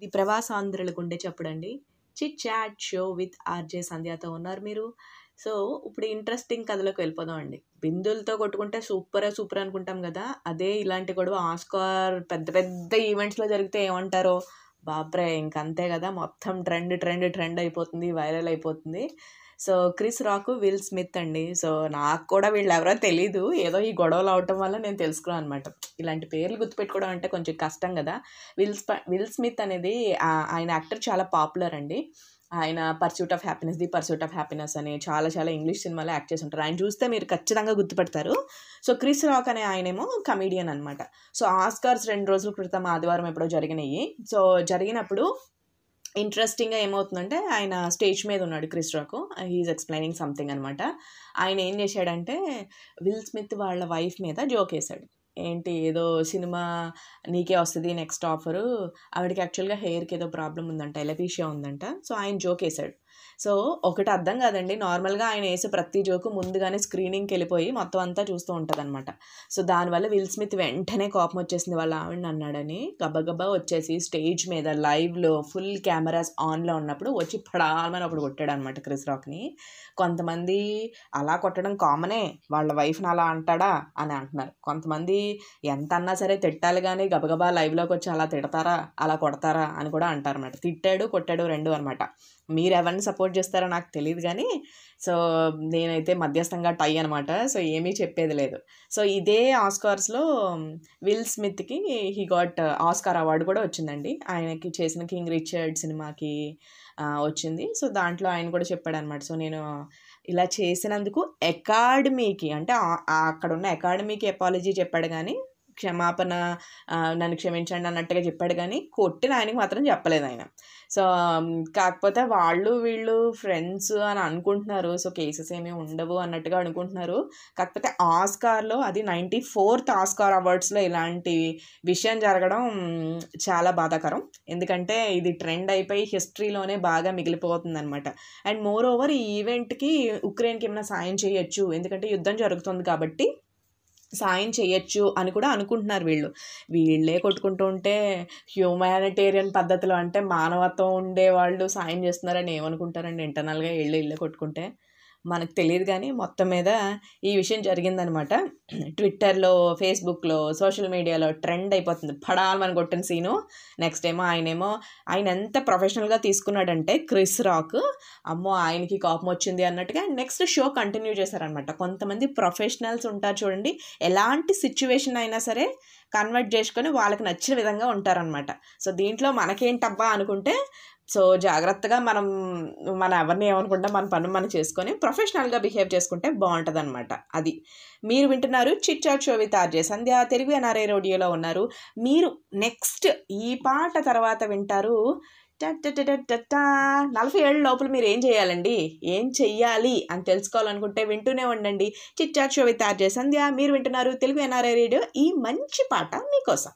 ఇది ప్రవాసాంధ్రుల గుండె చప్పుడండి. Chit chat show with RJ సంధ్యాతో ఉన్నారు మీరు. సో ఇప్పుడు ఇంట్రెస్టింగ్ కథలకు వెళ్ళిపోదాం అండి. బిందులతో కొట్టుకుంటే సూపర్ సూపర్ అనుకుంటాం కదా. అదే ఇలాంటి గొడవ ఆస్కార్ పెద్ద పెద్ద ఈవెంట్స్లో జరిగితే ఏమంటారో? బాబ్రే ఇంకంతే కదా. మొత్తం ట్రెండ్ ట్రెండ్ ట్రెండ్ అయిపోతుంది వైరల్ అయిపోతుంది. So Chris Rock Will Smith అండి. సో నాకు కూడా వీళ్ళు ఎవరో తెలీదు. ఏదో ఈ గొడవలు అవటం వల్ల నేను తెలుసుకున్నాను అనమాట ఇలాంటి పేర్లు గుర్తుపెట్టుకోవడం అంటే కొంచెం కష్టం కదా. విల్ స్ప విల్ స్మిత్ అనేది ఆయన యాక్టర్ చాలా పాపులర్ అండి. ఆయన pursuit of happiness the pursuit of happiness అని చాలా చాలా ఇంగ్లీష్ సినిమాలో యాక్ట్ చేసి ఉంటారు ఆయన చూస్తే మీరు ఖచ్చితంగా గుర్తుపెడతారు. సో క్రిస్ రాక్ అనే ఆయనేమో కమీడియన్ అనమాట సో ఆస్కార్స్ రెండు రోజుల క్రితం ఆదివారం ఎప్పుడో జరిగినాయి. సో జరిగినప్పుడు ఇంట్రెస్టింగ్గా ఏమవుతుందంటే ఆయన స్టేజ్ మీద ఉన్నాడు Chris Rock. He's explaining something అనమాట ఆయన ఏం చేశాడంటే విల్ స్మిత్ వాళ్ళ వైఫ్ మీద జోక్ వేశాడు. ఏంటి ఏదో సినిమా నీకే వస్తుంది నెక్స్ట్ ఆఫరు ఆవిడకి యాక్చువల్గా హెయిర్కి ఏదో ప్రాబ్లం ఉందంట ఎలపీషియా ఉందంట. సో ఆయన జోక్ వేశాడు. సో ఒకటి అర్థం కాదండి. నార్మల్గా ఆయన వేసే ప్రతి జోకు ముందుగానే స్క్రీనింగ్కి వెళ్ళిపోయి మొత్తం అంతా చూస్తూ ఉంటుంది అనమాట సో దానివల్ల విల్ స్మిత్ వెంటనే కోపం వచ్చేసింది. వాళ్ళ ఆవిడని అన్నాడని గబగబా వచ్చేసి స్టేజ్ మీద లైవ్లో ఫుల్ కెమెరాస్ ఆన్లో ఉన్నప్పుడు వచ్చి పడాలని అప్పుడు కొట్టాడు అనమాట క్రిస్ రాక్ని. కొంతమంది అలా కొట్టడం కామనే వాళ్ళ వైఫ్ని అలా అంటాడా అని అంటున్నారు. కొంతమంది ఎంత అన్నా సరే తిట్టాలి కానీ గబగబా లైవ్లోకి వచ్చి అలా తిడతారా అలా కొడతారా అని కూడా అంటారు అనమాట తిట్టాడు కొట్టాడు రెండు అనమాట మీరు ఎవరిని సపోర్ట్ చేస్తారో నాకు తెలియదు కానీ సో నేనైతే మధ్యస్థంగా టై అనమాట సో ఏమీ చెప్పేది లేదు. సో ఇదే ఆస్కార్స్లో విల్ స్మిత్కి he got uh, Oscar award కూడా వచ్చిందండి. ఆయనకి చేసిన కింగ్ రిచర్డ్ సినిమాకి వచ్చింది. సో దాంట్లో ఆయన కూడా చెప్పాడు అనమాట సో నేను ఇలా చేసినందుకు అకాడమీకి అంటే అక్కడ ఉన్న అకాడమీకి ఎపాలజీ చెప్పాడు కానీ క్షమాపణ నన్ను క్షమించండి అన్నట్టుగా చెప్పాడు కానీ కొట్టిన ఆయనకి మాత్రం చెప్పలేదు ఆయన. సో కాకపోతే వాళ్ళు వీళ్ళు ఫ్రెండ్స్ అని అనుకుంటున్నారు. సో కేసెస్ ఏమీ ఉండవు అన్నట్టుగా అనుకుంటున్నారు. కాకపోతే ఆస్కార్లో అది నైంటీ ఫోర్త్ ఆస్కార్ అవార్డ్స్లో ఇలాంటి విషయం జరగడం చాలా బాధాకరం. ఎందుకంటే ఇది ట్రెండ్ అయిపోయి హిస్టరీలోనే బాగా మిగిలిపోతుంది అనమాట అండ్ మోర్ ఓవర్ ఈ ఈవెంట్కి ఉక్రెయిన్కి ఏమైనా సాయం చేయొచ్చు. ఎందుకంటే యుద్ధం జరుగుతుంది కాబట్టి సాయం చేయొచ్చు అని కూడా అనుకుంటున్నారు వీళ్ళు. వీళ్ళే కొట్టుకుంటూ ఉంటే హ్యూమానిటేరియన్ పద్ధతిలో అంటే మానవత్వం ఉండే వాళ్ళు సాయం చేస్తున్నారని ఏమనుకుంటారండి? ఇంటర్నల్గా వీళ్ళు ఇళ్ళే కొట్టుకుంటే? మనకు తెలియదు కానీ మొత్తం మీద ఈ విషయం జరిగిందనమాట. ట్విట్టర్లో ఫేస్బుక్లో సోషల్ మీడియాలో ట్రెండ్ అయిపోతుంది. పడాలని కొట్టిన సీను. నెక్స్ట్ ఏమో ఆయనేమో ఆయన ఎంత ప్రొఫెషనల్గా తీసుకున్నాడంటే క్రిస్ రాక్ అమ్మో ఆయనకి కోపం వచ్చింది అన్నట్టుగా నెక్స్ట్ షో కంటిన్యూ చేశారనమాట. కొంతమంది ప్రొఫెషనల్స్ ఉంటారు చూడండి. ఎలాంటి సిచ్యువేషన్ అయినా సరే కన్వర్ట్ చేసుకొని వాళ్ళకి నచ్చిన విధంగా ఉంటారనమాట. సో దీంట్లో మనకేంటబ్బా అనుకుంటే సో జాగ్రత్తగా మనం మన ఎవరిని ఏమనుకుంటా మన పనులు మనం చేసుకొని ప్రొఫెషనల్గా బిహేవ్ చేసుకుంటే బాగుంటుంది అనమాట అది. మీరు వింటున్నారు chit chat show with RJ Sandhya. Telugu NRI రేడియోలో ఉన్నారు. మీరు నెక్స్ట్ ఈ పాట తర్వాత వింటారు. నలభై ఏళ్ళ లోపల మీరు ఏం చేయాలండి? ఏం చెయ్యాలి? అని తెలుసుకోవాలనుకుంటే వింటూనే ఉండండి. Chit chat show with RJ Sandhya. మీరు వింటున్నారు తెలుగు ఎన్ఆర్ఐ రేడియో. ఈ మంచి పాట మీకోసం.